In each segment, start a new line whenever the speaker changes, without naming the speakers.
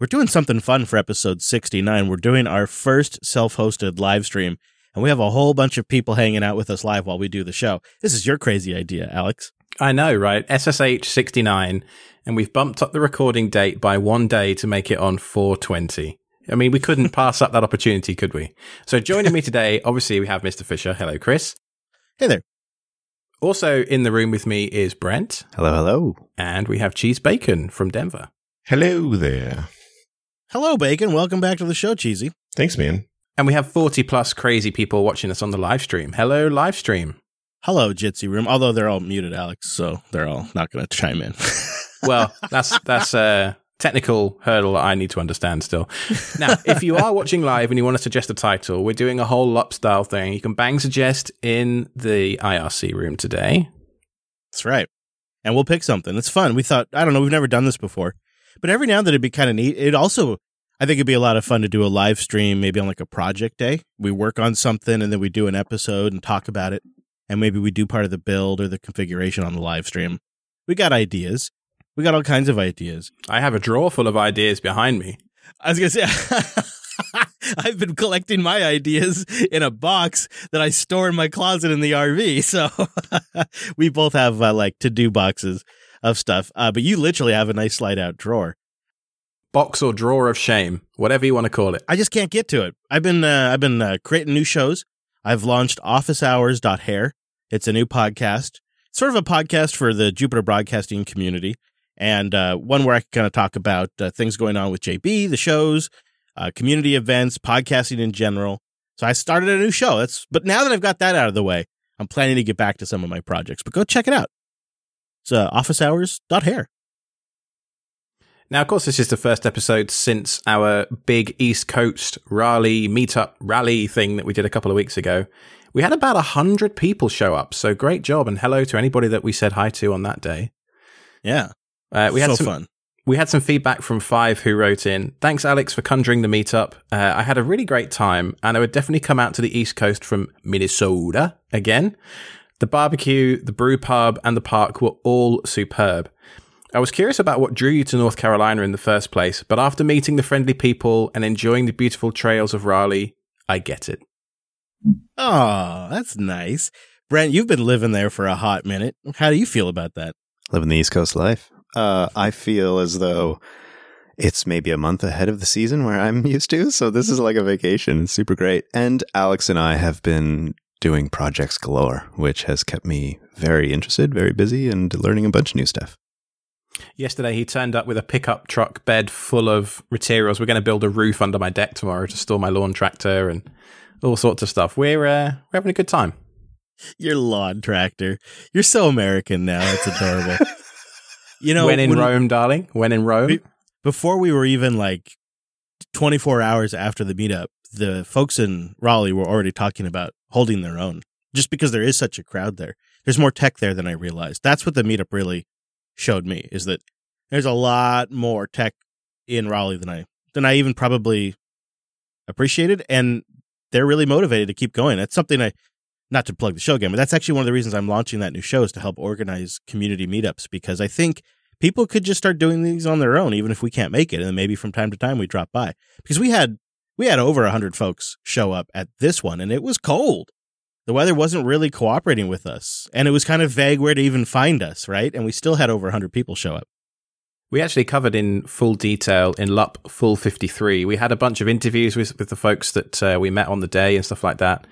we're doing something fun for episode 69. We're doing our first self hosted live stream, and we have a whole bunch of people hanging out with us live while we do the show. This is your crazy idea, Alex.
I know, right? SSH 69, and we've bumped up the recording date by one day to make it on 420. I mean, we couldn't pass up that opportunity, could we? So joining me today, obviously, we have Mr. Fisher. Hello, Chris.
Hey there.
Also in the room with me is Brent.
Hello, hello.
And we have Cheese Bacon from Denver.
Hello there.
Hello, Bacon. Welcome back to the show, Cheesy.
Thanks, man.
And we have 40 plus crazy people watching us on the live stream. Hello, live stream.
Hello, Jitsi Room. Although they're all muted, Alex, so they're all not going to chime in.
well, that's that's a technical hurdle that I need to understand still. Now, if you are watching live and you want to suggest a title, we're doing a whole LUP style thing. You can bang suggest in the IRC room today.
That's right. And we'll pick something. It's fun. We thought, I don't know, we've never done this before. But every now and then it'd be kind of neat. It also, I think it'd be a lot of fun to do a live stream, maybe on like a project day. We work on something and then we do an episode and talk about it. And maybe we do part of the build or the configuration on the live stream. We got ideas. We got all kinds of ideas.
I have a drawer full of ideas behind me.
I was going to say, I've been collecting my ideas in a box that I store in my closet in the RV. So we both have uh, like to do boxes of stuff. Uh, but you literally have a nice slide out drawer.
Box or drawer of shame, whatever you want to call it.
I just can't get to it. I've been uh, I've been uh, creating new shows. I've launched officehours.hair. It's a new podcast. It's sort of a podcast for the Jupiter broadcasting community and uh, one where I can kind of talk about uh, things going on with JB, the shows, uh, community events, podcasting in general. So I started a new show. That's but now that I've got that out of the way, I'm planning to get back to some of my projects. But go check it out. It's uh, officehours.hair.
Now, of course, this is the first episode since our big East Coast Raleigh meetup rally thing that we did a couple of weeks ago. We had about a hundred people show up, so great job and hello to anybody that we said hi to on that day.
Yeah,
uh, we had
so
some,
fun.
We had some feedback from Five who wrote in. Thanks, Alex, for conjuring the meetup. Uh, I had a really great time, and I would definitely come out to the East Coast from Minnesota again. The barbecue, the brew pub, and the park were all superb. I was curious about what drew you to North Carolina in the first place, but after meeting the friendly people and enjoying the beautiful trails of Raleigh, I get it.
Oh, that's nice. Brent, you've been living there for a hot minute. How do you feel about that?
Living the East Coast life. Uh, I feel as though it's maybe a month ahead of the season where I'm used to. So this is like a vacation. It's super great. And Alex and I have been doing projects galore, which has kept me very interested, very busy, and learning a bunch of new stuff.
Yesterday, he turned up with a pickup truck bed full of materials. We're going to build a roof under my deck tomorrow to store my lawn tractor and all sorts of stuff. We're uh, we're having a good time.
Your lawn tractor. You're so American now. It's adorable. you know,
when in when, Rome, darling. When in Rome. Be,
before we were even like 24 hours after the meetup, the folks in Raleigh were already talking about holding their own. Just because there is such a crowd there, there's more tech there than I realized. That's what the meetup really showed me is that there's a lot more tech in Raleigh than I than I even probably appreciated, and they're really motivated to keep going. That's something I not to plug the show again, but that's actually one of the reasons I'm launching that new show is to help organize community meetups because I think people could just start doing these on their own, even if we can't make it, and maybe from time to time we drop by because we had we had over hundred folks show up at this one, and it was cold. The weather wasn't really cooperating with us and it was kind of vague where to even find us right? And we still had over 100 people show up.
We actually covered in full detail in lup full 53 we had a bunch of interviews with, with the folks that uh, we met on the day and stuff like that.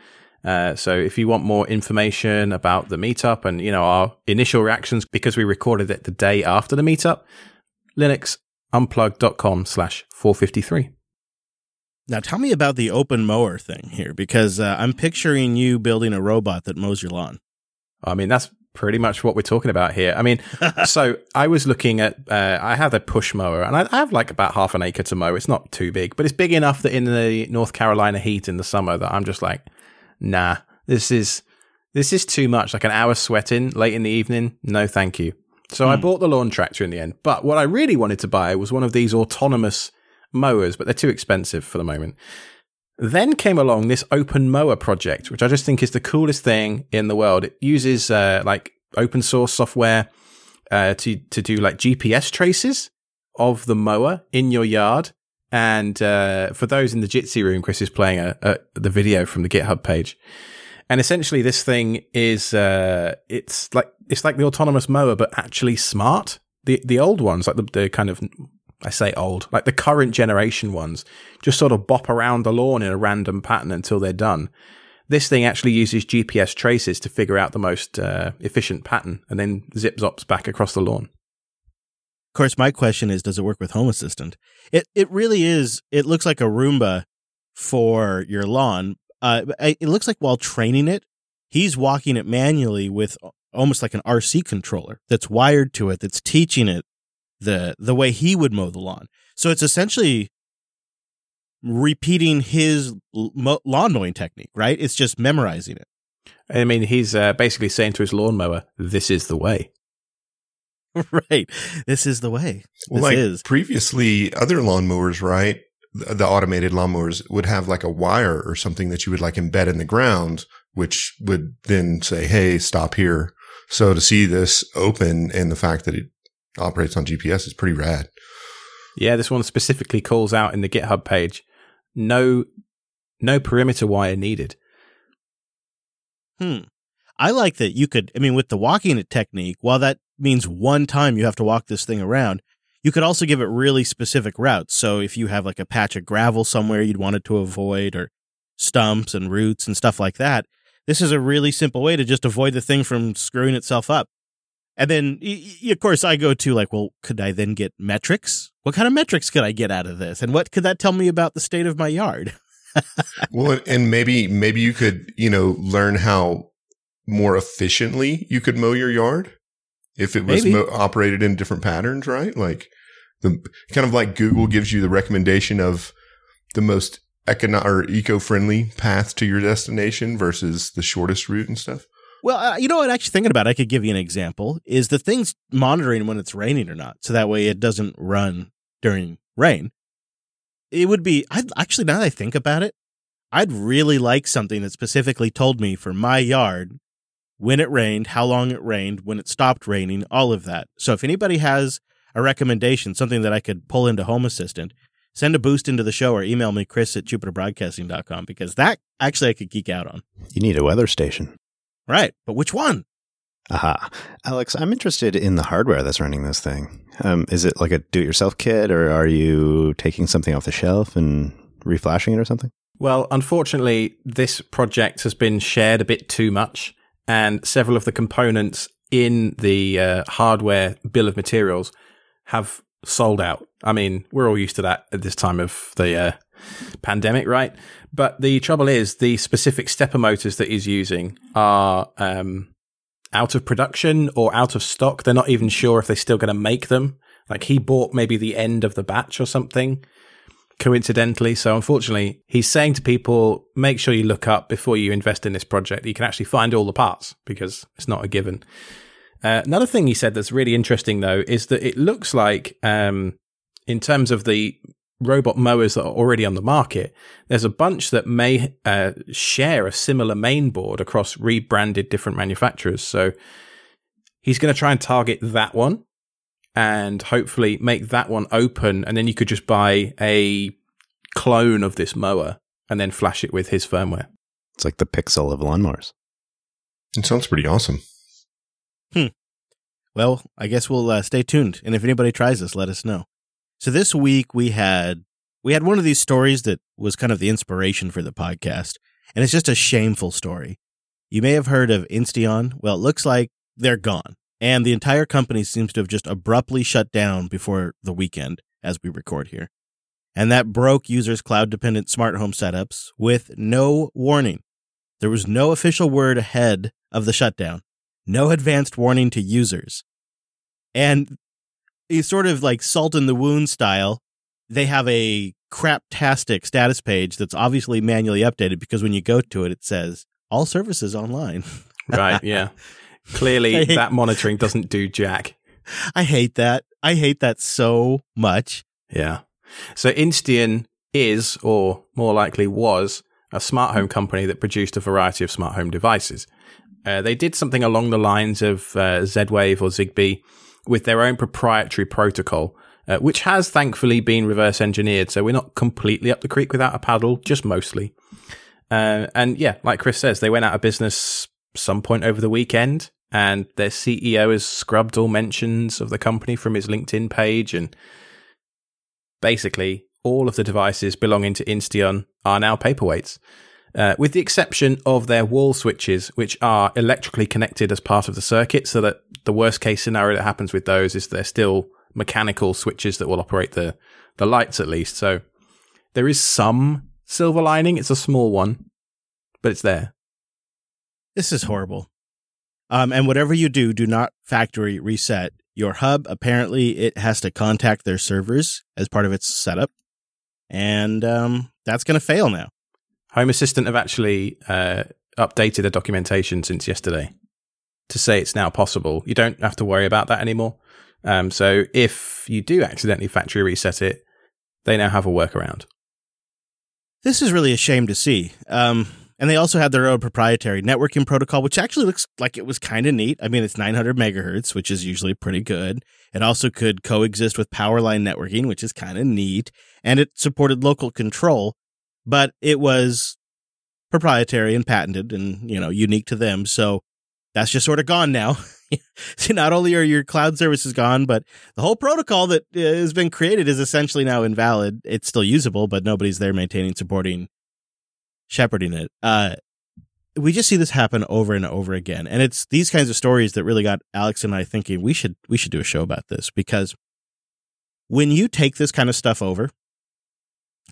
Uh, so if you want more information about the meetup and you know our initial reactions because we recorded it the day after the meetup linuxunplugged.com slash 453
now, tell me about the open mower thing here, because uh, I'm picturing you building a robot that mows your lawn.
I mean, that's pretty much what we're talking about here. I mean, so I was looking at, uh, I have a push mower and I, I, have like about half an acre to mow. It's not too big, but it's big enough that in the North Carolina heat in the summer that I'm just like, nah, this is, this is too much. Like an hour sweating late in the evening. No, thank you. So mm. I hmm. bought the lawn tractor in the end. But what I really wanted to buy was one of these autonomous mowers, but they're too expensive for the moment. Then came along this open mower project, which I just think is the coolest thing in the world. It uses uh, like open source software uh, to to do like GPS traces of the mower in your yard. And uh, for those in the Jitsi room, Chris is playing a, a, the video from the GitHub page. And essentially, this thing is uh, it's like it's like the autonomous mower, but actually smart. The the old ones, like the, the kind of I say old, like the current generation ones, just sort of bop around the lawn in a random pattern until they're done. This thing actually uses GPS traces to figure out the most uh, efficient pattern and then zip zops back across the lawn.
Of course, my question is, does it work with Home Assistant? It it really is. It looks like a Roomba for your lawn. Uh, it looks like while training it, he's walking it manually with almost like an RC controller that's wired to it, that's teaching it the the way he would mow the lawn. So it's essentially repeating his lawn mowing technique, right? It's just memorizing it.
I mean, he's uh, basically saying to his lawnmower, "This is the way."
right. This is the way.
Well,
this
like
is.
previously, other lawnmowers, right? The automated lawnmowers would have like a wire or something that you would like embed in the ground, which would then say, "Hey, stop here." So to see this open and the fact that it operates on GPS is pretty rad.
Yeah, this one specifically calls out in the GitHub page no no perimeter wire needed.
Hmm. I like that you could I mean with the walking technique, while that means one time you have to walk this thing around, you could also give it really specific routes. So if you have like a patch of gravel somewhere you'd want it to avoid or stumps and roots and stuff like that, this is a really simple way to just avoid the thing from screwing itself up. And then, of course, I go to like, well, could I then get metrics? What kind of metrics could I get out of this? And what could that tell me about the state of my yard?
well, and maybe, maybe you could, you know, learn how more efficiently you could mow your yard if it was mo- operated in different patterns, right? Like the kind of like Google gives you the recommendation of the most econo- or eco-friendly path to your destination versus the shortest route and stuff.
Well, uh, you know what? Actually, thinking about, it, I could give you an example. Is the thing's monitoring when it's raining or not, so that way it doesn't run during rain. It would be. I'd actually now that I think about it, I'd really like something that specifically told me for my yard when it rained, how long it rained, when it stopped raining, all of that. So if anybody has a recommendation, something that I could pull into Home Assistant, send a boost into the show or email me, Chris at JupiterBroadcasting.com, because that actually I could geek out on.
You need a weather station.
Right. But which one?
Aha. Alex, I'm interested in the hardware that's running this thing. Um, is it like a do it yourself kit or are you taking something off the shelf and reflashing it or something?
Well, unfortunately, this project has been shared a bit too much, and several of the components in the uh, hardware bill of materials have sold out. I mean, we're all used to that at this time of the uh, pandemic, right? But the trouble is, the specific stepper motors that he's using are um, out of production or out of stock. They're not even sure if they're still going to make them. Like he bought maybe the end of the batch or something coincidentally. So unfortunately, he's saying to people, make sure you look up before you invest in this project. You can actually find all the parts because it's not a given. Uh, another thing he said that's really interesting though is that it looks like, um, in terms of the robot mowers that are already on the market, there's a bunch that may uh, share a similar main board across rebranded different manufacturers. So he's going to try and target that one and hopefully make that one open. And then you could just buy a clone of this mower and then flash it with his firmware.
It's like the pixel of lawnmowers.
It sounds pretty awesome.
Hmm. Well, I guess we'll uh, stay tuned. And if anybody tries this, let us know. So this week we had we had one of these stories that was kind of the inspiration for the podcast, and it's just a shameful story. You may have heard of Insteon. Well, it looks like they're gone, and the entire company seems to have just abruptly shut down before the weekend as we record here. And that broke users' cloud dependent smart home setups with no warning. There was no official word ahead of the shutdown, no advanced warning to users. And he's sort of like salt in the wound style. They have a craptastic status page that's obviously manually updated because when you go to it, it says all services online.
right. Yeah. Clearly, hate, that monitoring doesn't do jack.
I hate that. I hate that so much.
Yeah. So Insteon is, or more likely was, a smart home company that produced a variety of smart home devices. Uh, they did something along the lines of uh, Z Wave or Zigbee with their own proprietary protocol. uh, which has thankfully been reverse engineered. So we're not completely up the creek without a paddle, just mostly. Uh, and yeah, like Chris says, they went out of business some point over the weekend, and their CEO has scrubbed all mentions of the company from his LinkedIn page. And basically, all of the devices belonging to Insteon are now paperweights. Uh, with the exception of their wall switches, which are electrically connected as part of the circuit, so that the worst case scenario that happens with those is they're still mechanical switches that will operate the, the lights at least. So there is some silver lining. It's a small one, but it's there.
This is horrible. Um, and whatever you do, do not factory reset your hub. Apparently, it has to contact their servers as part of its setup, and um, that's going to fail now.
Home Assistant have actually uh, updated the documentation since yesterday to say it's now possible. You don't have to worry about that anymore. Um, so if you do accidentally factory reset it, they now have a workaround.
This is really a shame to see. Um, and they also had their own proprietary networking protocol, which actually looks like it was kind of neat. I mean, it's 900 megahertz, which is usually pretty good. It also could coexist with powerline networking, which is kind of neat. And it supported local control, but it was proprietary and patented and, you know, unique to them. So that's just sort of gone now. See, not only are your cloud services gone, but the whole protocol that uh, has been created is essentially now invalid. It's still usable, but nobody's there maintaining, supporting, shepherding it. Uh, we just see this happen over and over again, and it's these kinds of stories that really got Alex and I thinking we should we should do a show about this because when you take this kind of stuff over,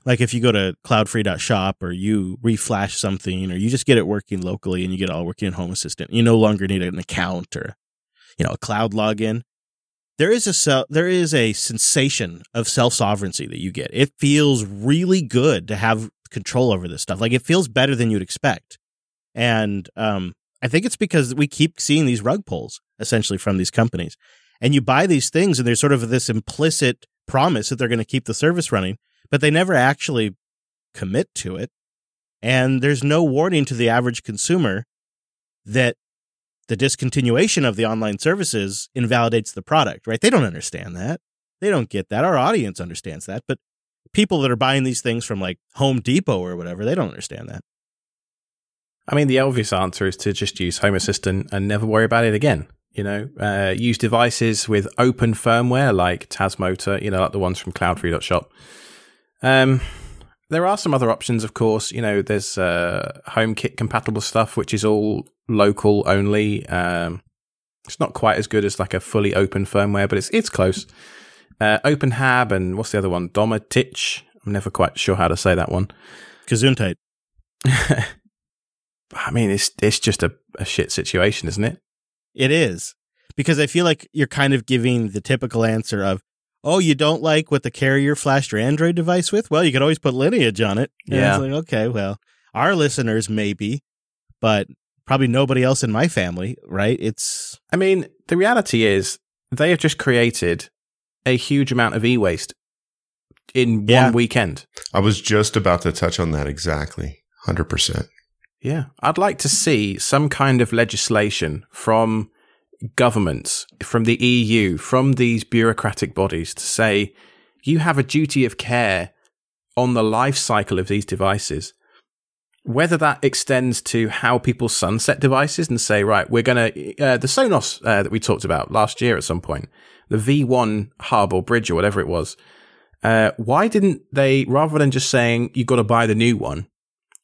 like if you go to cloudfree.shop or you reflash something or you just get it working locally and you get it all working in Home Assistant, you no longer need an account or you know, a cloud login. There is a there is a sensation of self sovereignty that you get. It feels really good to have control over this stuff. Like it feels better than you'd expect. And um, I think it's because we keep seeing these rug pulls essentially from these companies. And you buy these things and there's sort of this implicit promise that they're going to keep the service running, but they never actually commit to it. And there's no warning to the average consumer that the discontinuation of the online services invalidates the product, right? They don't understand that. They don't get that. Our audience understands that, but people that are buying these things from like Home Depot or whatever, they don't understand that.
I mean, the obvious answer is to just use Home Assistant and never worry about it again. You know, uh, use devices with open firmware like Tasmota, you know, like the ones from cloudfree.shop. Um, there are some other options, of course. You know, there's uh, HomeKit compatible stuff, which is all local only. Um, it's not quite as good as like a fully open firmware, but it's it's close. Uh, OpenHAB and what's the other one? Domoticz. I'm never quite sure how to say that one.
Gesundheit.
I mean, it's it's just a, a shit situation, isn't it?
It is because I feel like you're kind of giving the typical answer of, "Oh, you don't like what the carrier flashed your Android device with? Well, you could always put Lineage on it." And
yeah.
like, okay, well, our listeners maybe, but probably nobody else in my family, right? It's.
I mean, the reality is they have just created a huge amount of e waste in
Yeah.
one weekend.
I was just about to touch on that exactly. 100%.
Yeah. I'd like to see some kind of legislation from governments, from the EU, from these bureaucratic bodies to say you have a duty of care on the life cycle of these devices. Whether that extends to how people sunset devices and say, right, we're going to, uh, the Sonos uh, that we talked about last year at some point, the V1 hub or bridge or whatever it was, uh, why didn't they, rather than just saying you've got to buy the new one,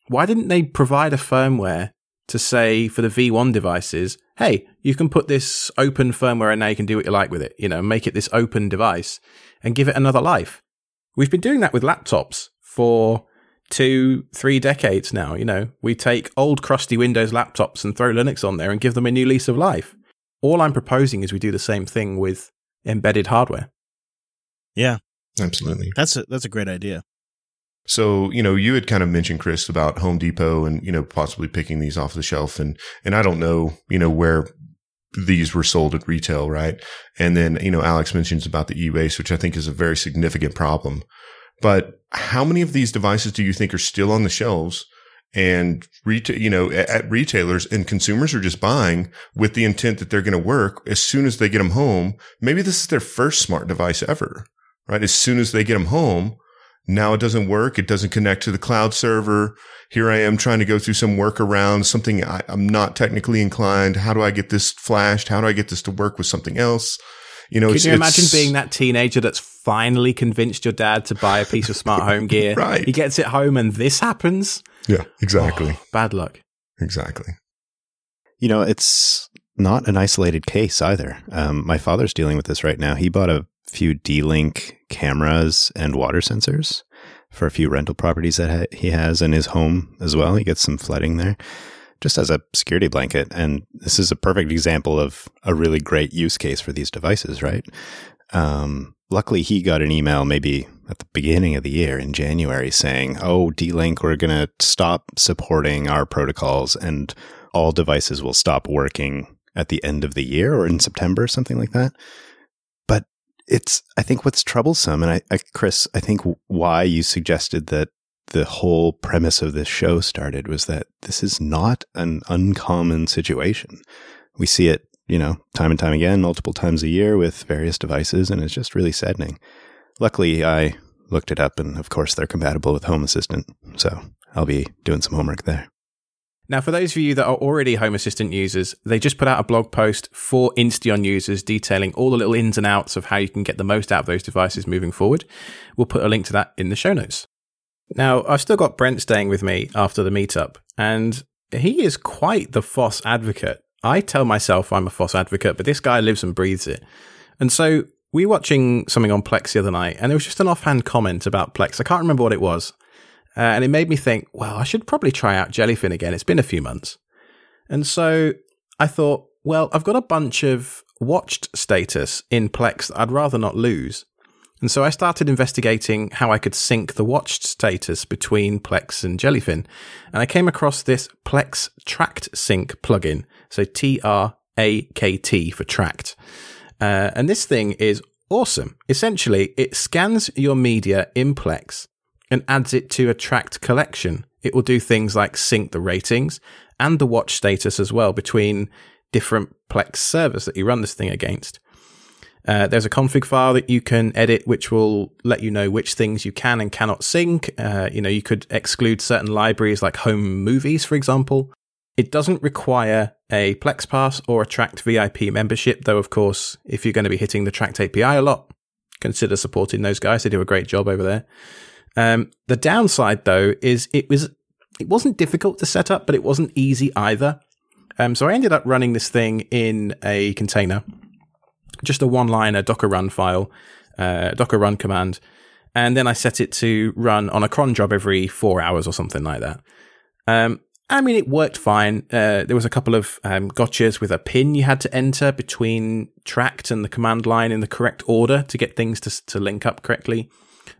why didn't they provide a firmware to say for the V1 devices, hey, you can put this open firmware and now you can do what you like with it, you know, make it this open device and give it another life. We've been doing that with laptops for two, three decades now. You know, we take old crusty Windows laptops and throw Linux on there and give them a new lease of life. All I'm proposing is we do the same thing with embedded hardware.
Yeah,
Absolutely.
that's a, that's a great idea.
So, you know, you had kind of mentioned Chris about Home Depot and, you know, possibly picking these off the shelf and and I don't know, you know, where these were sold at retail, right? And then, you know, Alex mentions about the e-waste, which I think is a very significant problem. But how many of these devices do you think are still on the shelves and retail, you know, at, at retailers and consumers are just buying with the intent that they're going to work as soon as they get them home? Maybe this is their first smart device ever right? As soon as they get them home, now it doesn't work. It doesn't connect to the cloud server. Here I am trying to go through some workaround, something I, am not technically inclined. How do I get this flashed? How do I get this to work with something else? You know,
can you imagine being that teenager that's finally convinced your dad to buy a piece of smart home gear?
right.
He gets it home and this happens.
Yeah, exactly.
Oh, bad luck.
Exactly.
You know, it's not an isolated case either. Um, my father's dealing with this right now. He bought a few D-Link cameras and water sensors for a few rental properties that ha- he has in his home as well. He gets some flooding there just as a security blanket. And this is a perfect example of a really great use case for these devices, right? Um, luckily, he got an email maybe at the beginning of the year in January saying, Oh, D Link, we're going to stop supporting our protocols and all devices will stop working at the end of the year or in September, something like that. It's, I think, what's troublesome. And I, I Chris, I think why you suggested that the whole premise of this show started was that this is not an uncommon situation. We see it, you know, time and time again, multiple times a year with various devices, and it's just really saddening. Luckily, I looked it up, and of course, they're compatible with Home Assistant. So I'll be doing some homework there.
Now, for those of you that are already Home Assistant users, they just put out a blog post for Insteon users detailing all the little ins and outs of how you can get the most out of those devices moving forward. We'll put a link to that in the show notes. Now, I've still got Brent staying with me after the meetup, and he is quite the FOSS advocate. I tell myself I'm a FOSS advocate, but this guy lives and breathes it. And so we were watching something on Plex the other night, and there was just an offhand comment about Plex. I can't remember what it was. Uh, and it made me think, well, I should probably try out Jellyfin again. It's been a few months. And so I thought, well, I've got a bunch of watched status in Plex that I'd rather not lose. And so I started investigating how I could sync the watched status between Plex and Jellyfin. And I came across this Plex Tracked Sync plugin. So T R A K T for Trakt. Uh, and this thing is awesome. Essentially, it scans your media in Plex and adds it to a Trakt collection. It will do things like sync the ratings and the watch status as well between different Plex servers that you run this thing against. Uh, there's a config file that you can edit, which will let you know which things you can and cannot sync. Uh, you know, you could exclude certain libraries like home movies, for example. It doesn't require a Plex Pass or a Trakt VIP membership, though, of course, if you're going to be hitting the Trakt API a lot, consider supporting those guys. They do a great job over there. Um, the downside, though, is it was it wasn't difficult to set up, but it wasn't easy either. Um, so I ended up running this thing in a container just a one liner Docker run file, uh, Docker run command. And then I set it to run on a cron job every four hours or something like that. Um, I mean, it worked fine. Uh, there was a couple of um, gotchas with a pin you had to enter between Trakt and the command line in the correct order to get things to, to link up correctly.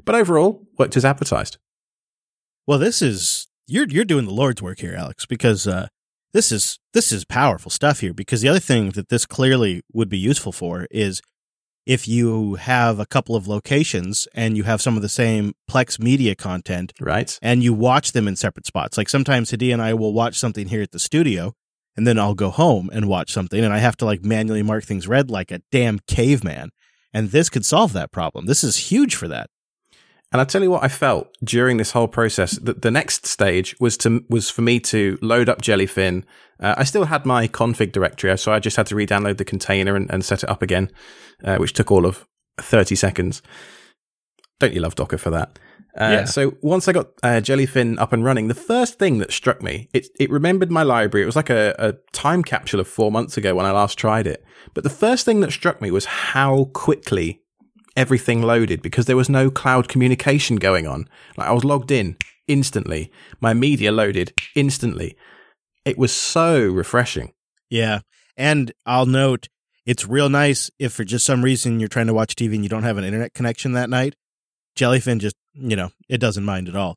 But overall, worked as advertised.
Well, this is you're you're doing the Lord's work here, Alex, because uh, this is this is powerful stuff here because the other thing that this clearly would be useful for is if you have a couple of locations and you have some of the same Plex media content,
right?
And you watch them in separate spots. Like sometimes Hadi and I will watch something here at the studio and then I'll go home and watch something and I have to like manually mark things read like a damn caveman. And this could solve that problem. This is huge for that.
And I tell you what, I felt during this whole process that the next stage was to was for me to load up Jellyfin. Uh, I still had my config directory, so I just had to re-download the container and, and set it up again, uh, which took all of thirty seconds. Don't you love Docker for that? Uh, yeah. So once I got uh, Jellyfin up and running, the first thing that struck me, it, it remembered my library. It was like a, a time capsule of four months ago when I last tried it. But the first thing that struck me was how quickly everything loaded because there was no cloud communication going on. Like I was logged in instantly. My media loaded instantly. It was so refreshing.
Yeah. And I'll note it's real nice if for just some reason you're trying to watch TV and you don't have an internet connection that night. Jellyfin just, you know, it doesn't mind at all.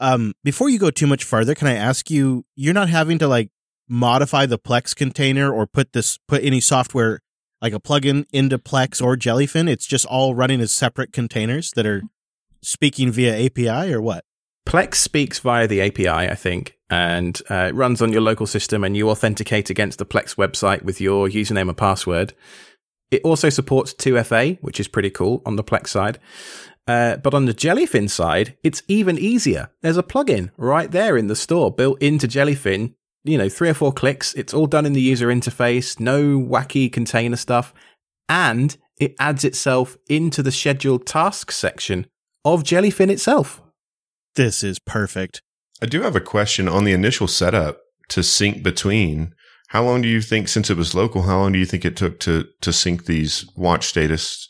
Um, before you go too much farther, can I ask you, you're not having to like modify the Plex container or put this, put any software like a plugin into Plex or Jellyfin? It's just all running as separate containers that are speaking via API or what?
Plex speaks via the API, I think, and uh, it runs on your local system, and you authenticate against the Plex website with your username and password. It also supports 2FA, which is pretty cool on the Plex side. Uh, but on the Jellyfin side, it's even easier. There's a plugin right there in the store built into Jellyfin. You know, three or four clicks. It's all done in the user interface. No wacky container stuff. And it adds itself into the scheduled tasks section of Jellyfin itself.
This is perfect.
I do have a question on the initial setup to sync between. How long do you think, since it was local, how long do you think it took to to sync these watch status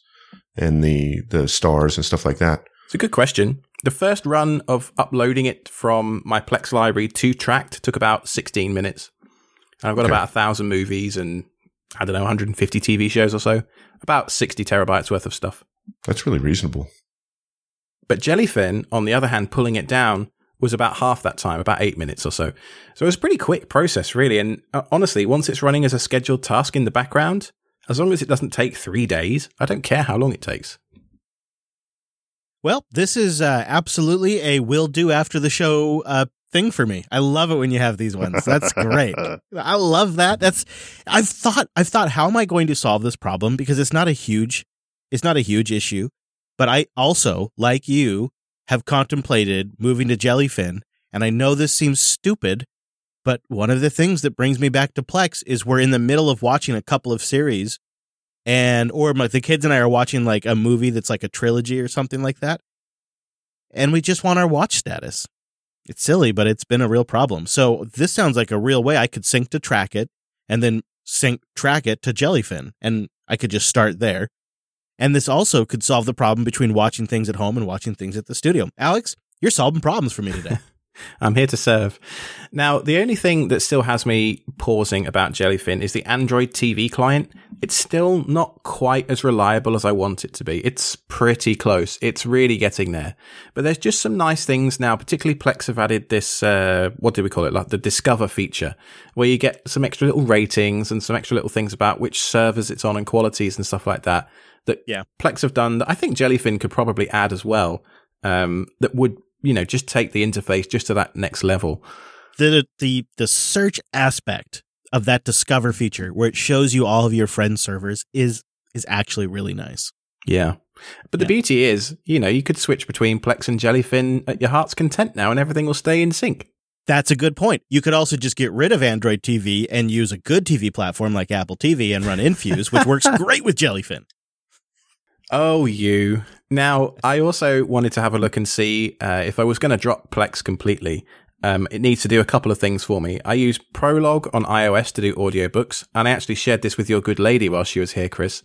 and the the stars and stuff like that?
It's a good question. The first run of uploading it from my Plex library to Trakt took about 16 minutes. And I've got okay. about a thousand movies and I don't know, 150 TV shows or so. About 60 terabytes worth of stuff.
That's really reasonable.
But Jellyfin, on the other hand, pulling it down was about half that time, about eight minutes or so. So it was a pretty quick process, really. And uh, honestly, once it's running as a scheduled task in the background, as long as it doesn't take three days, I don't care how long it takes.
Well, this is uh, absolutely a will do after the show uh, thing for me. I love it when you have these ones. That's great. I love that. That's I've thought I've thought how am I going to solve this problem because it's not a huge it's not a huge issue, but I also like you have contemplated moving to Jellyfin, and I know this seems stupid, but one of the things that brings me back to Plex is we're in the middle of watching a couple of series, and or the kids and I are watching like a movie that's like a trilogy or something like that, and we just want our watch status. It's silly, but it's been a real problem. So this sounds like a real way I could sync to Trakt, and then sync Trakt to Jellyfin, and I could just start there. And this also could solve the problem between watching things at home and watching things at the studio. Alex, you're solving problems for me today.
I'm here to serve. Now, the only thing that still has me pausing about Jellyfin is the Android TV client. It's still not quite as reliable as I want it to be. It's pretty close. It's really getting there. But there's just some nice things now, particularly Plex have added this, uh, what do we call it? Like the Discover feature, where you get some extra little ratings and some extra little things about which servers it's on and qualities and stuff like that. That
yeah.
Plex have done that I think Jellyfin could probably add as well. Um, that would you know, just take the interface just to that next level.
The the the search aspect of that discover feature where it shows you all of your friend servers is is actually really nice.
Yeah. But the yeah. beauty is, you know, you could switch between Plex and Jellyfin at your heart's content now and everything will stay in sync.
That's a good point. You could also just get rid of Android TV and use a good TV platform like Apple TV and run Infuse, which works great with Jellyfin.
Oh, you. Now, I also wanted to have a look and see uh, if I was going to drop Plex completely. Um, it needs to do a couple of things for me. I use Prologue on iOS to do audiobooks, and I actually shared this with your good lady while she was here, Chris.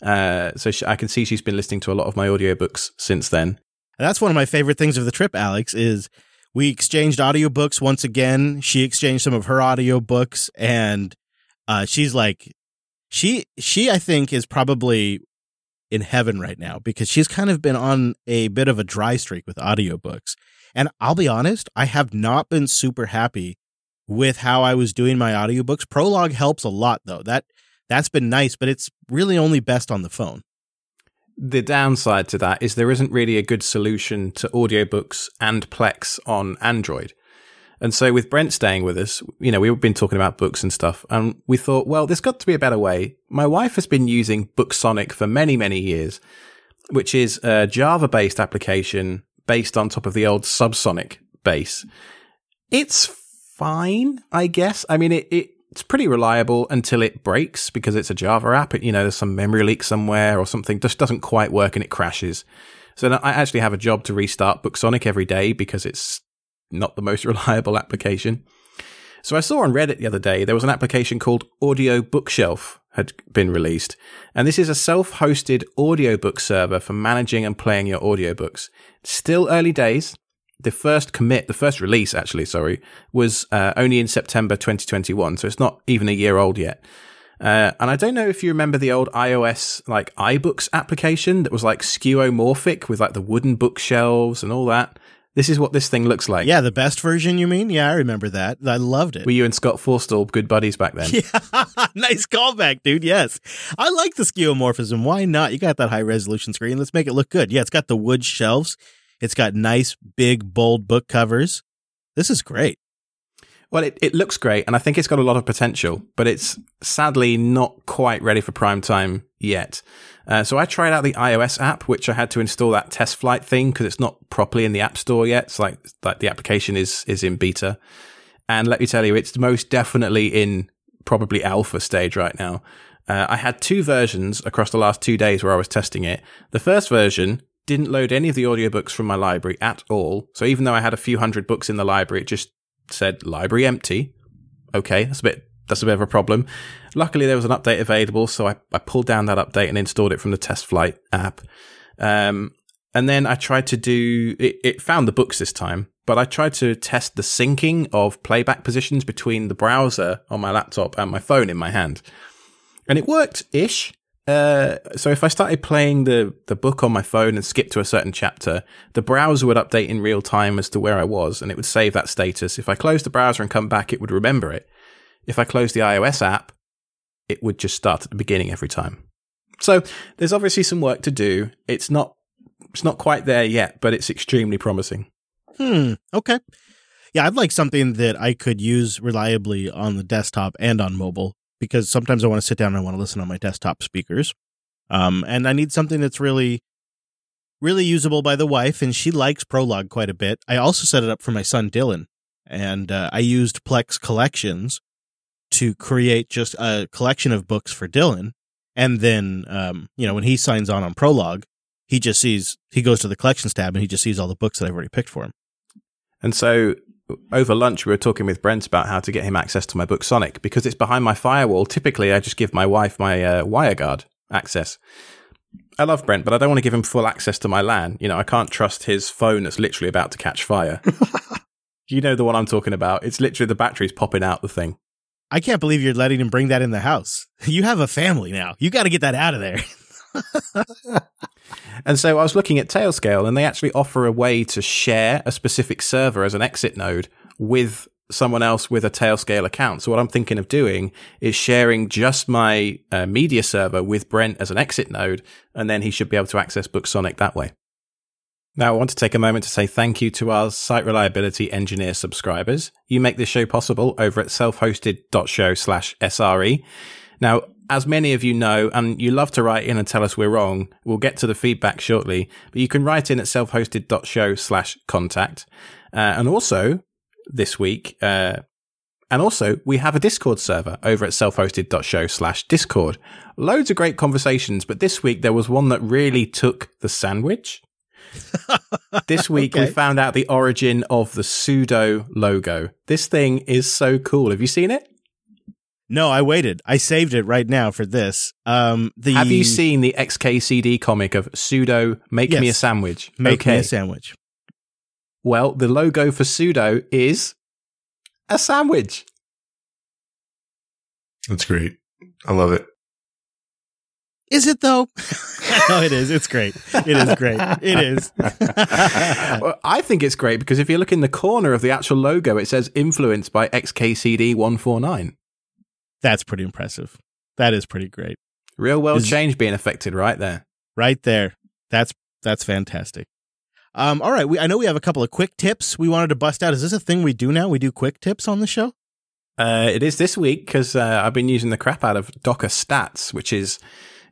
Uh, so she, I can see she's been listening to a lot of my audiobooks since then.
that's one of my favorite things of the trip, Alex, is we exchanged audiobooks once again. She exchanged some of her audiobooks, and uh, she's like, she she I think is probably in heaven right now because she's kind of been on a bit of a dry streak with audiobooks. And I'll be honest, I have not been super happy with how I was doing my audiobooks. Prologue helps a lot though. That that's been nice, but it's really only best on the phone.
The downside to that is there isn't really a good solution to audiobooks and Plex on Android. And so with Brent staying with us, you know, we've been talking about books and stuff and we thought, well, there's got to be a better way. My wife has been using BookSonic for many, many years, which is a Java based application based on top of the old Subsonic base. It's fine, I guess. I mean, it, it it's pretty reliable until it breaks because it's a Java app. You know, there's some memory leak somewhere or something just doesn't quite work and it crashes. So I actually have a job to restart BookSonic every day because it's not the most reliable application. So I saw on Reddit the other day there was an application called Audiobookshelf had been released, and this is a self-hosted audiobook server for managing and playing your audiobooks. Still early days. The first commit, the first release actually, sorry, was uh, only in September 2021, so it's not even a year old yet. Uh, and I don't know if you remember the old iOS like iBooks application that was like skeuomorphic with like the wooden bookshelves and all that. This is what this thing looks like.
Yeah, the best version, you mean? Yeah, I remember that. I loved it.
Were you and Scott Forstall good buddies back then?
Yeah, nice callback, dude. Yes. I like the skeuomorphism. Why not? You got that high resolution screen. Let's make it look good. Yeah, it's got the wood shelves, it's got nice, big, bold book covers. This is great.
Well, it, it looks great, and I think it's got a lot of potential, but it's sadly not quite ready for prime time yet. Uh, so I tried out the iOS app, which I had to install that test flight thing because it's not properly in the App Store yet. It's like like the application is is in beta, and let me tell you, it's most definitely in probably alpha stage right now. Uh, I had two versions across the last two days where I was testing it. The first version didn't load any of the audiobooks from my library at all. So even though I had a few hundred books in the library, it just said library empty. Okay, that's a bit that's a bit of a problem. Luckily, there was an update available, so I, I pulled down that update and installed it from the Test Flight app. Um, and then I tried to do it, it found the books this time, but I tried to test the syncing of playback positions between the browser on my laptop and my phone in my hand. And it worked ish. Uh, so if I started playing the, the book on my phone and skipped to a certain chapter, the browser would update in real time as to where I was and it would save that status. If I closed the browser and come back, it would remember it. If I close the iOS app, it would just start at the beginning every time. So there's obviously some work to do. It's not, it's not quite there yet, but it's extremely promising.
Hmm. Okay. Yeah, I'd like something that I could use reliably on the desktop and on mobile because sometimes I want to sit down and I want to listen on my desktop speakers. Um, and I need something that's really, really usable by the wife, and she likes Prologue quite a bit. I also set it up for my son Dylan, and uh, I used Plex Collections to create just a collection of books for Dylan. And then, um, you know, when he signs on on Prologue, he just sees, he goes to the collections tab and he just sees all the books that I've already picked for him.
And so over lunch, we were talking with Brent about how to get him access to my BookSonic because it's behind my firewall. Typically, I just give my wife my uh, WireGuard access. I love Brent, but I don't want to give him full access to my LAN. You know, I can't trust his phone that's literally about to catch fire. you know the one I'm talking about. It's literally the battery's popping out the thing.
I can't believe you're letting him bring that in the house. You have a family now. You got to get that out of there.
and so I was looking at Tailscale, and they actually offer a way to share a specific server as an exit node with someone else with a Tailscale account. So what I'm thinking of doing is sharing just my uh, media server with Brent as an exit node, and then he should be able to access BookSonic that way. Now, I want to take a moment to say thank you to our site reliability engineer subscribers. You make this show possible over at self-hosted.show slash SRE. Now, as many of you know, and you love to write in and tell us we're wrong, we'll get to the feedback shortly, but you can write in at self-hosted.show slash contact. Uh, and also, this week, uh, and also, we have a Discord server over at self-hosted.show slash Discord. Loads of great conversations, but this week there was one that really took the sandwich. This week okay. we found out the origin of the sudo logo. This thing is so cool. Have you seen it?
No, I waited. I saved it right now for this. Um, the
Have you seen the XKCD comic of sudo make yes. me a sandwich?
Make okay. me a sandwich.
Well, the logo for sudo is a sandwich.
That's great. I love it.
Is it though? no, it is. It's great. It is great. It is.
well, I think it's great because if you look in the corner of the actual logo, it says influenced by XKCD 149.
That's pretty impressive. That is pretty great.
Real world is, change being affected right there.
Right there. That's that's fantastic. Um, all right, we, I know we have a couple of quick tips we wanted to bust out. Is this a thing we do now? We do quick tips on the show?
Uh, it is this week because uh, I've been using the crap out of Docker Stats, which is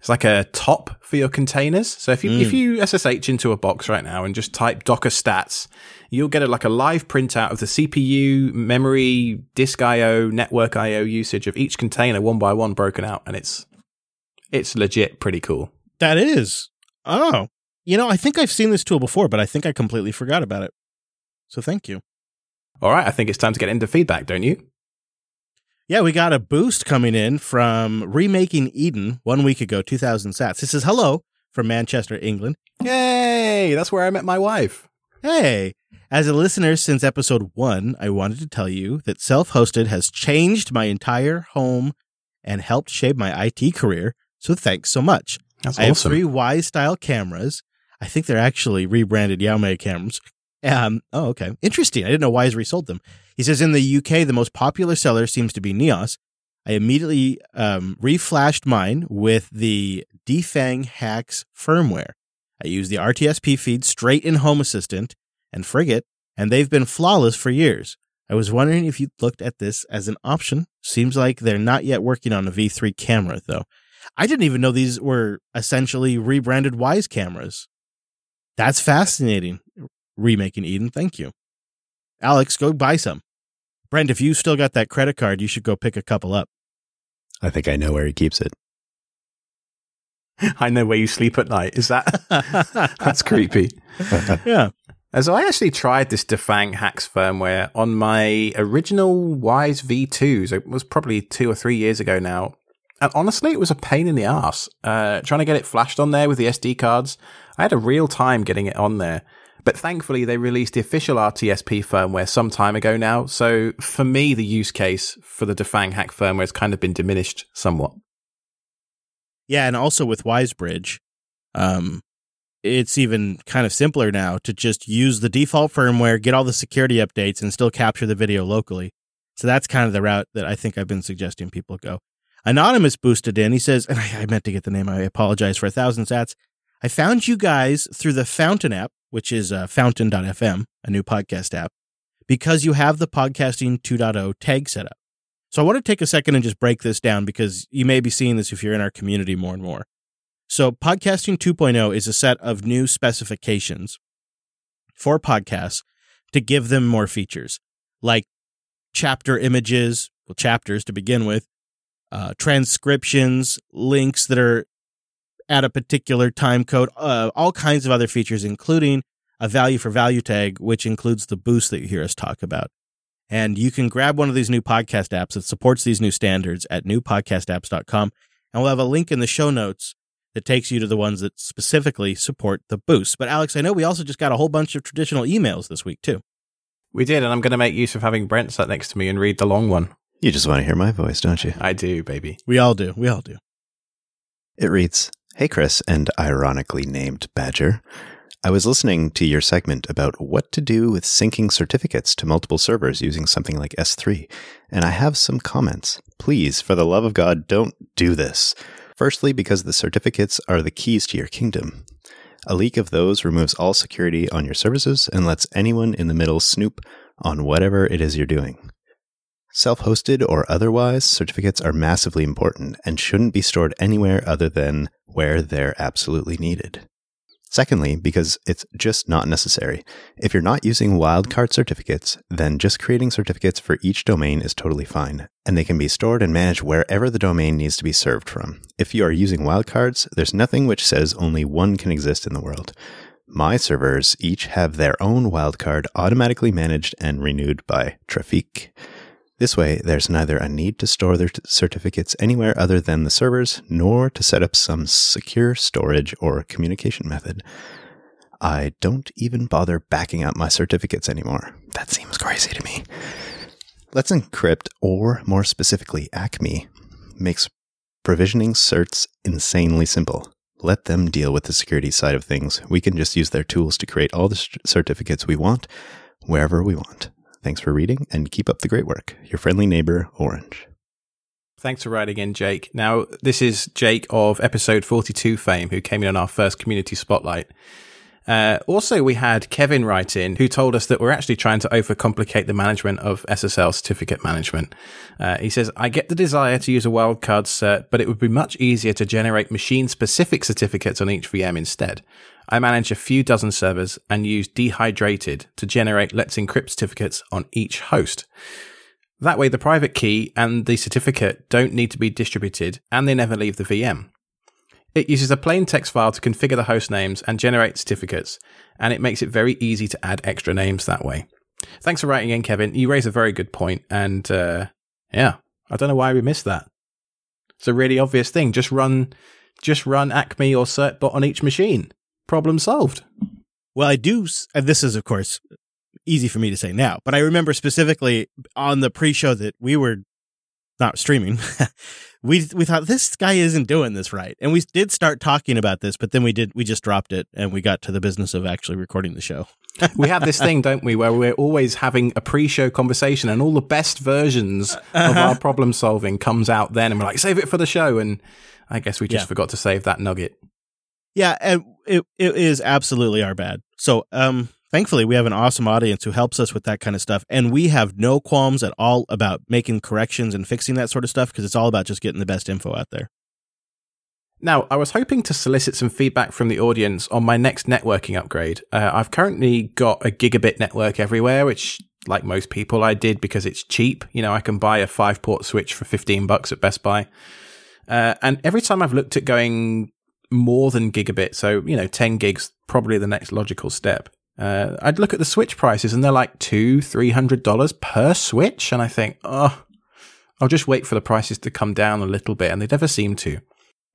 it's like a top for your containers. So if you mm. if you SSH into a box right now and just type Docker Stats, you'll get a, like a live printout of the CPU, memory, disk I/O, network I/O usage of each container one by one broken out, and it's it's legit pretty cool.
That is. Oh, you know, I think I've seen this tool before, but I think I completely forgot about it. So thank you.
All right, I think it's time to get into feedback, don't you?
Yeah, we got a boost coming in from Remaking Eden one week ago, 2000 sats. This is hello from Manchester, England.
Yay! That's where I met my wife.
Hey, as a listener since episode one, I wanted to tell you that self hosted has changed my entire home and helped shape my IT career. So thanks so much.
That's
I
awesome.
have three Y style cameras. I think they're actually rebranded Yaomei cameras. Um, oh, okay. Interesting. I didn't know he's resold them. He says in the UK, the most popular seller seems to be Neos. I immediately um, reflashed mine with the Dafang Hacks firmware. I use the RTSP feed straight in Home Assistant and Frigate, and they've been flawless for years. I was wondering if you looked at this as an option. Seems like they're not yet working on a V3 camera, though. I didn't even know these were essentially rebranded Wyze cameras. That's fascinating. Remaking Eden, thank you. Alex, go buy some. Brent, if you still got that credit card, you should go pick a couple up.
I think I know where he keeps it.
I know where you sleep at night. Is that? That's creepy.
yeah.
As I actually tried this Dafang Hacks firmware on my original Wyze V2s. It was probably two or three years ago now. And honestly, it was a pain in the ass. Uh, trying to get it flashed on there with the SD cards. I had a real time getting it on there. But thankfully, they released the official RTSP firmware some time ago now. So for me, the use case for the Dafang hack firmware has kind of been diminished somewhat.
Yeah, and also with WyzeBridge, um, it's even kind of simpler now to just use the default firmware, get all the security updates, and still capture the video locally. So that's kind of the route that I think I've been suggesting people go. Anonymous boosted in. He says, and I, meant to get the name. I apologize for a thousand sats. I found you guys through the Fountain app, which is uh, fountain.fm, a new podcast app, because you have the podcasting 2.0 tag set up. So I want to take a second and just break this down because you may be seeing this if you're in our community more and more. So Podcasting 2.0 is a set of new specifications for podcasts to give them more features like chapter images, well, chapters to begin with, uh, transcriptions, links that are at a particular time code, uh, all kinds of other features, including a value for value tag, which includes the boost that you hear us talk about. And you can grab one of these new podcast apps that supports these new standards at newpodcastapps.com. And we'll have a link in the show notes that takes you to the ones that specifically support the boost. But Alex, I know we also just got a whole bunch of traditional emails this week too.
We did, and I'm going to make use of having Brent sat next to me and read the long one.
You just want to hear my voice, don't you?
I do, baby.
We all do. We all do.
It reads Hey, Chris, and ironically named Badger. I was listening to your segment about what to do with syncing certificates to multiple servers using something like S3, and I have some comments. Please, for the love of God, don't do this. Firstly, because the certificates are the keys to your kingdom. A leak of those removes all security on your services and lets anyone in the middle snoop on whatever it is you're doing. Self hosted or otherwise, certificates are massively important and shouldn't be stored anywhere other than where they're absolutely needed. Secondly, because it's just not necessary. If you're not using wildcard certificates, then just creating certificates for each domain is totally fine, and they can be stored and managed wherever the domain needs to be served from. If you are using wildcards, there's nothing which says only one can exist in the world. My servers each have their own wildcard automatically managed and renewed by Traefik. This way, there's neither a need to store their certificates anywhere other than the servers, nor to set up some secure storage or communication method. I don't even bother backing up my certificates anymore. That seems crazy to me. Let's Encrypt, or more specifically, Acme, makes provisioning certs insanely simple. Let them deal with the security side of things. We can just use their tools to create all the certificates we want, wherever we want. Thanks for reading and keep up the great work. Your friendly neighbor, Orange.
Thanks for writing in, Jake. Now, this is Jake of episode 42 fame, who came in on our first community spotlight. Uh, also, we had Kevin write in who told us that we're actually trying to overcomplicate the management of SSL certificate management. Uh, he says, I get the desire to use a wildcard cert, but it would be much easier to generate machine specific certificates on each VM instead. I manage a few dozen servers and use dehydrated to generate Let's Encrypt certificates on each host. That way, the private key and the certificate don't need to be distributed and they never leave the VM. It uses a plain text file to configure the host names and generate certificates, and it makes it very easy to add extra names that way. Thanks for writing in, Kevin. You raise a very good point, and uh, yeah, I don't know why we missed that. It's a really obvious thing. Just run, just run Acme or Certbot on each machine problem solved.
Well, I do. And this is, of course, easy for me to say now, but I remember specifically on the pre-show that we were not streaming. we we thought this guy isn't doing this right, and we did start talking about this, but then we did we just dropped it and we got to the business of actually recording the show.
we have this thing, don't we, where we're always having a pre-show conversation, and all the best versions of uh-huh. our problem solving comes out then, and we're like, save it for the show, and I guess we just yeah. forgot to save that nugget.
Yeah, and it it is absolutely our bad. So, um, thankfully we have an awesome audience who helps us with that kind of stuff and we have no qualms at all about making corrections and fixing that sort of stuff because it's all about just getting the best info out there
now, I was hoping to solicit some feedback from the audience on my next networking upgrade. Uh, I've currently got a gigabit network everywhere, which, like most people, I did because it's cheap. You know, I can buy a five port switch for 15 bucks at Best Buy. Uh, and every time I've looked at going more than gigabit, so, you know, 10 gigs, probably the next logical step. Uh, I'd look at the switch prices and they're like two, three hundred dollars per switch. And I think, oh, I'll just wait for the prices to come down a little bit. And they never seem to.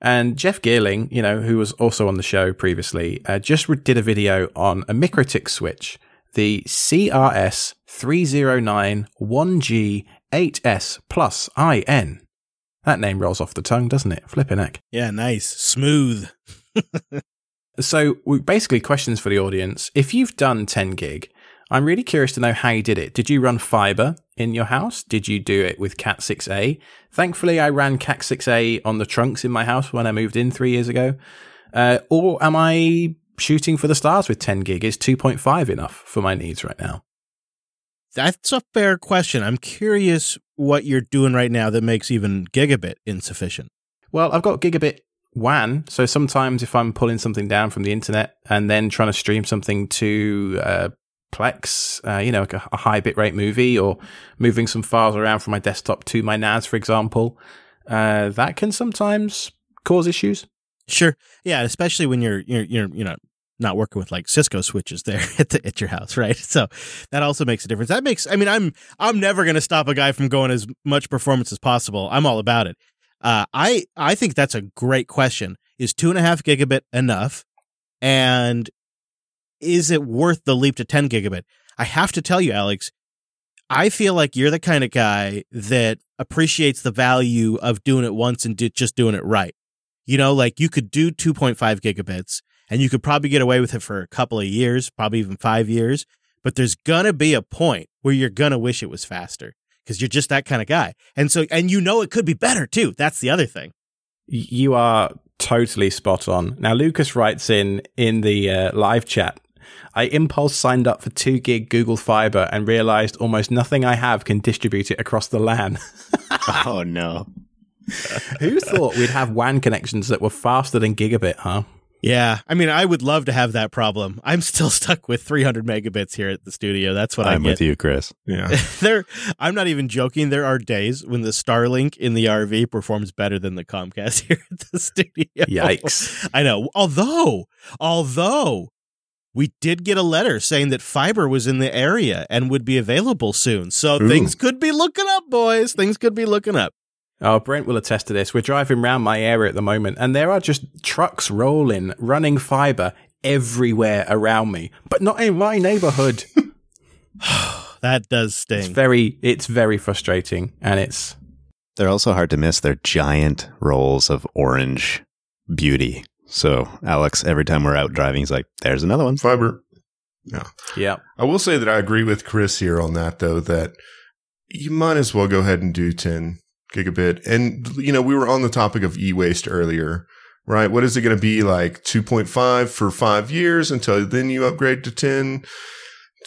And Jeff Geerling, you know, who was also on the show previously, uh, just did a video on a MikroTik switch, the CRS 309 1G 8S plus IN. That name rolls off the tongue, doesn't it? Flipping heck.
Yeah, nice. Smooth.
so, basically, questions for the audience. If you've done 10 gig, I'm really curious to know how you did it. Did you run fiber in your house? Did you do it with Cat 6a? Thankfully, I ran Cat 6a on the trunks in my house when I moved in three years ago. Uh, or am I shooting for the stars with 10 gig? Is 2.5 enough for my needs right now?
That's a fair question. I'm curious what you're doing right now that makes even gigabit insufficient.
Well, I've got gigabit WAN. So sometimes if I'm pulling something down from the internet and then trying to stream something to uh, Plex, uh, you know, like a, a high bitrate movie or moving some files around from my desktop to my NAS, for example, uh, that can sometimes cause issues.
Sure. Yeah, especially when you're you're you're you know not working with like Cisco switches there at the, at your house, right? So that also makes a difference. That makes I mean I'm I'm never going to stop a guy from going as much performance as possible. I'm all about it. Uh, I I think that's a great question. Is two and a half gigabit enough? And is it worth the leap to 10 gigabit? I have to tell you, Alex, I feel like you're the kind of guy that appreciates the value of doing it once and just doing it right. You know, like you could do 2.5 gigabits and you could probably get away with it for a couple of years, probably even five years. But there's going to be a point where you're going to wish it was faster because you're just that kind of guy. And so, and you know, it could be better too. That's the other thing.
You are totally spot on. Now, Lucas writes in in the uh, live chat I impulse signed up for 2 gig Google Fiber and realized almost nothing I have can distribute it across the LAN.
oh no.
Who thought we'd have WAN connections that were faster than gigabit, huh?
Yeah, I mean, I would love to have that problem. I'm still stuck with 300 megabits here at the studio. That's what
I'm
I
with you, Chris.
Yeah,
there. I'm not even joking. There are days when the Starlink in the RV performs better than the Comcast here at the studio.
Yikes!
I know. Although, although we did get a letter saying that fiber was in the area and would be available soon. So Ooh. things could be looking up, boys. Things could be looking up.
Oh, Brent will attest to this. We're driving around my area at the moment, and there are just trucks rolling, running fiber everywhere around me, but not in my neighborhood.
that does sting.
It's very, it's very frustrating, and it's.
They're also hard to miss. They're giant rolls of orange beauty so Alex, every time we're out driving, he's like, "There's another one."
Fiber. Yeah.
Yeah.
I will say that I agree with Chris here on that, though. That you might as well go ahead and do 10 gigabit. And you know, we were on the topic of e-waste earlier, right? What is it going to be like? 2.5 for five years until then you upgrade to 10.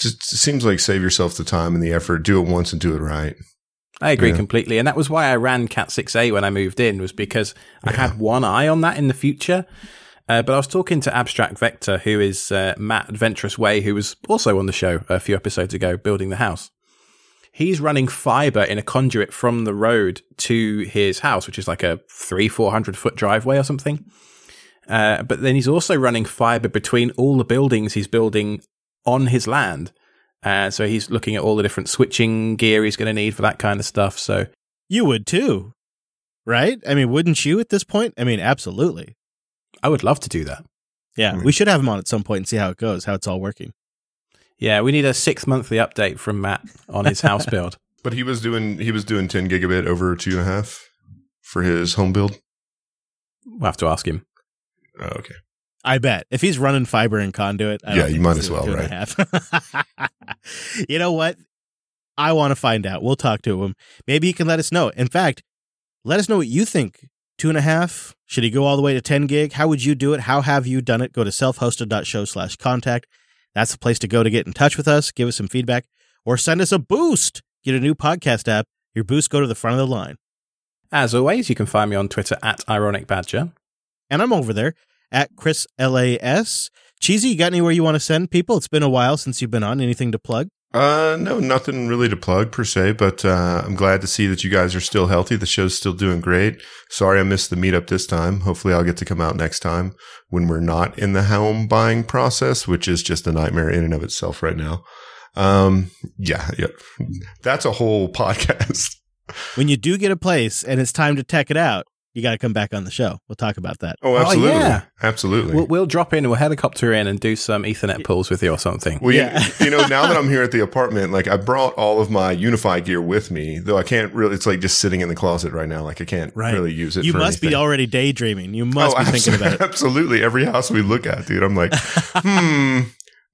Just seems like save yourself the time and the effort. Do it once and do it right.
I agree yeah. completely. And that was why I ran Cat 6a when I moved in, was because yeah. I had one eye on that in the future. Uh, but I was talking to Abstract Vector, who is uh, Matt Adventurous Way, who was also on the show a few episodes ago, building the house. He's running fiber in a conduit from the road to his house, which is like a three, 400 foot driveway or something. Uh, but then he's also running fiber between all the buildings he's building on his land. Uh, so he's looking at all the different switching gear he's going to need for that kind of stuff. So
you would too, right? I mean, wouldn't you at this point? I mean, absolutely.
I would love to do that.
Yeah, we should have him on at some point and see how it goes, how it's all working.
Yeah, we need a six monthly update from Matt on his house build.
But he was doing he was doing ten gigabit over two and a half for his home build.
We'll have to ask him.
Oh, okay.
I bet if he's running fiber and conduit,
yeah, you might as well, right?
you know what? I want to find out. We'll talk to him. Maybe he can let us know. In fact, let us know what you think. Two and a half? Should he go all the way to 10 gig? How would you do it? How have you done it? Go to selfhosted.show slash contact. That's the place to go to get in touch with us, give us some feedback, or send us a boost. Get a new podcast app. Your boost go to the front of the line.
As always, you can find me on Twitter at Ironic Badger.
And I'm over there at Chris LAS. Cheesy, you got anywhere you want to send people? It's been a while since you've been on. Anything to plug?
Uh, no, nothing really to plug per se, but uh, I'm glad to see that you guys are still healthy. The show's still doing great. Sorry I missed the meetup this time. Hopefully I'll get to come out next time when we're not in the home buying process, which is just a nightmare in and of itself right now. Um, yeah, yeah, that's a whole podcast.
When you do get a place and it's time to tech it out, you got to come back on the show. We'll talk about that.
Oh, absolutely. yeah. Absolutely.
We'll, we'll, drop in, we'll helicopter in and do some Ethernet pulls with you or something.
Well, yeah. you, you know, now that I'm here at the apartment, like I brought all of my UniFi gear with me, though I can't really, it's like just sitting in the closet right now. Like I can't right. really use it.
You must
anything.
be already daydreaming. You must oh, be thinking about it.
Absolutely. Every house we look at, dude, I'm like, hmm,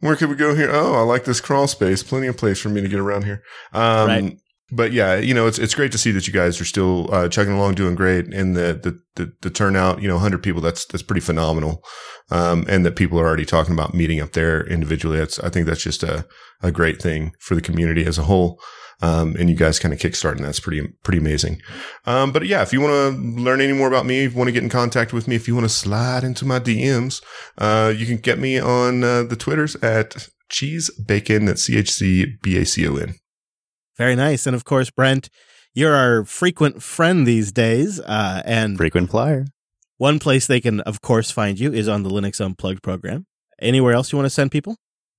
where could we go here? Oh, I like this crawl space. Plenty of place for me to get around here. Um, right but yeah, you know, it's it's great to see that you guys are still uh, chugging along, doing great, and the the the, the turnout, you know, hundred people, that's that's pretty phenomenal, um, and that people are already talking about meeting up there individually. That's I think that's just a a great thing for the community as a whole. Um, and you guys kind of kickstarting that's pretty pretty amazing. Um, but yeah, if you want to learn any more about me, if you want to get in contact with me, if you want to slide into my DMs, uh, you can get me on uh, the Twitters at cheese bacon at c h c b a c o n.
Very nice. And of course, Brent, you're our frequent friend these days. Uh, and
frequent flyer.
One place they can, of course, find you is on the Linux Unplugged program. Anywhere else you want to send people?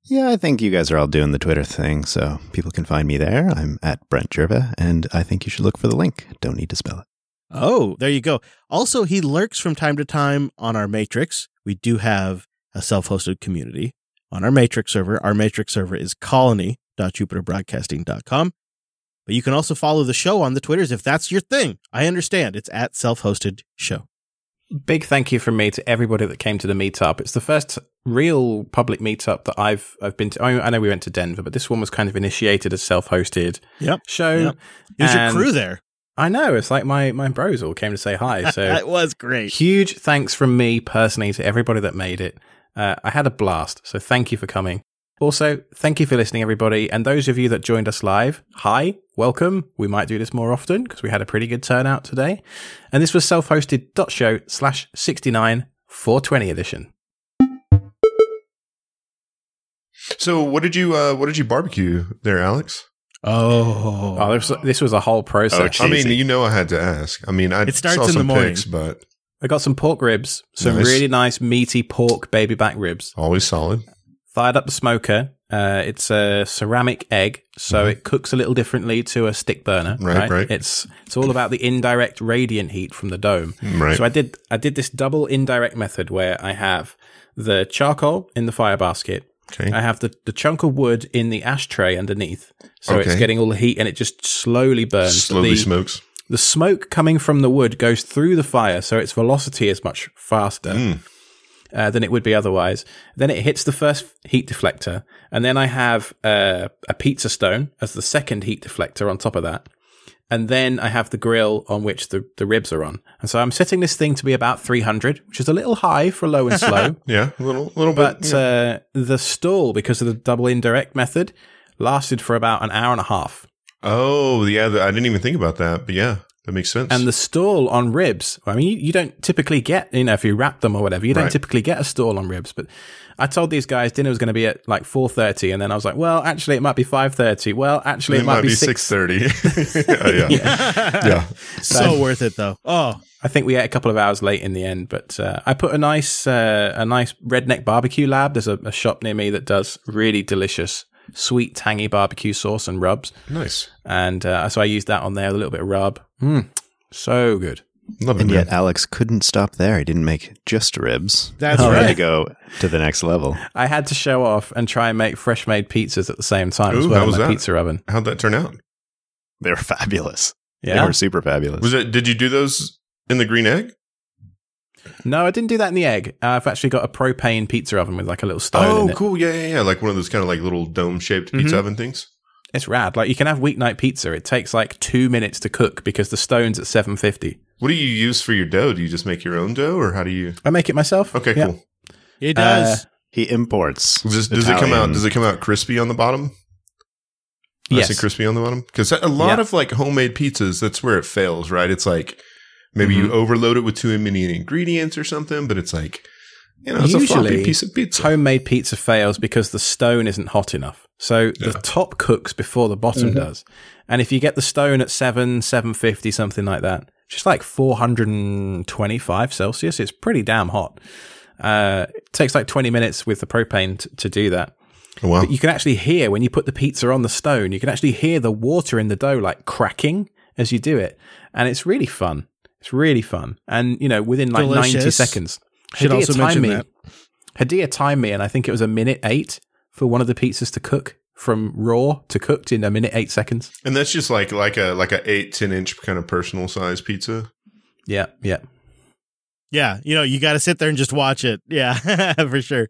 Yeah, I think you guys are all doing the Twitter thing, so people can find me there. I'm at Brent Gervais, and I think you should look for the link. Don't need to spell it.
Oh, there you go. Also, he lurks from time to time on our Matrix. We do have a self hosted community on our Matrix server. Our Matrix server is colony.jupiterbroadcasting.com. But you can also follow the show on the Twitters if that's your thing. I understand. It's at self hosted show.
Big thank you from me to everybody that came to the meetup. It's the first real public meetup that I've I've been to. I know we went to Denver, but this one was kind of initiated as self hosted
yep.
show.
Yep. It your crew there.
I know. It's like my, my bros all came to say hi. So
it was great.
Huge thanks from me personally to everybody that made it. Uh, I had a blast. So thank you for coming. Also, thank you for listening, everybody. And those of you that joined us live, hi, welcome. We might do this more often because we had a pretty good turnout today. And this was self-hosted show slash 69 420 edition.
So what did you uh, what did you barbecue there, Alex?
Oh,
oh this, this was a whole process.
Oh, I mean, you know, I had to ask. I mean, I it starts in the morning, pics, but
I got some pork ribs, some nice. really nice meaty pork baby back ribs.
Always solid
fired up the smoker. Uh, it's a ceramic egg, so mm-hmm. it cooks a little differently to a stick burner. Right, right, right. It's it's all about the indirect radiant heat from the dome.
Right.
So I did I did this double indirect method where I have the charcoal in the fire basket.
Okay. I
have the, the chunk of wood in the ashtray underneath, so okay. it's getting all the heat and it just slowly burns.
Slowly
the,
smokes.
The smoke coming from the wood goes through the fire, so its velocity is much faster. Mm uh, than it would be otherwise. Then it hits the first heat deflector, and then I have uh, a pizza stone as the second heat deflector on top of that. And then I have the grill on which the, the ribs are on. And so I'm setting this thing to be about 300, which is a little high for low and slow.
yeah, a little, little
but,
bit.
But yeah. uh, the stall, because of the double indirect method, lasted for about an hour and a half.
Oh, yeah. I didn't even think about that. But yeah. That makes sense.
And the stall on ribs, I mean, you, you, don't typically get, you know, if you wrap them or whatever, you don't right. typically get a stall on ribs. But I told these guys dinner was going to be at like 4.30 and then I was like, well, actually it might be 5.30. Well, actually it, it might, might, be
6.30. yeah.
yeah. yeah. So, so, worth it though. Oh,
I think we ate a couple of hours late in the end, but uh, I put a nice, uh, a nice redneck barbecue lab. There's a, a shop near me that does really delicious sweet, tangy barbecue sauce and rubs.
Nice.
And uh, so I used that on there, a little bit of rub. Mm, so good.
Love and man. yet Alex couldn't stop there. He didn't make just ribs.
That's he right. Had
to go to the next level.
I had to show off and try and make fresh made pizzas at the same time Ooh, as well how was that? pizza oven.
How'd that turn out?
They were fabulous.
Yeah.
They were super fabulous.
Was it did you do those in the green egg?
No, I didn't do that in the egg. Uh, I've actually got a propane pizza oven with like a little stone.
Oh, cool! Yeah, yeah, yeah. Like one of those kind of like little dome shaped pizza mm-hmm. oven things.
It's rad. Like you can have weeknight pizza. It takes like two minutes to cook because the stone's at seven fifty.
What do you use for your dough? Do you just make your own dough, or how do you?
I make it myself.
Okay, yeah. cool.
It does. Uh,
He imports.
Does, does it come out? Does it come out crispy on the bottom? Nice and
Yes.
crispy on the bottom. Because a lot
Yeah.
of like homemade pizzas, that's where it fails, right? It's like maybe you
Mhm.
overload it with too many ingredients or something, but it's like you know, it's a
Usually,
floppy piece of pizza.
Homemade pizza fails because the stone isn't hot enough. So
Yeah.
the top cooks before the bottom
Mm-hmm.
does. And if you get the stone at 7, 750, something like that, just like 425 Celsius, it's pretty damn hot. Uh, it takes like 20 minutes with the propane t- to do that.
Oh, wow.
But you can actually hear when you put the pizza on the stone, you can actually hear the water in the dough like cracking as you do it. And it's really fun. It's really fun. And, you know, within like 90 seconds.
Should
Hadia
also
timed
mention
me.
that.
Hadia timed me, and I think it was a minute eight for one of the pizzas to cook from raw to cooked in a minute eight seconds.
and that's just like like a like a eight ten inch kind of personal size pizza.
Yeah, yeah.
Yeah, you know, you got to sit there and just watch it. Yeah, for sure.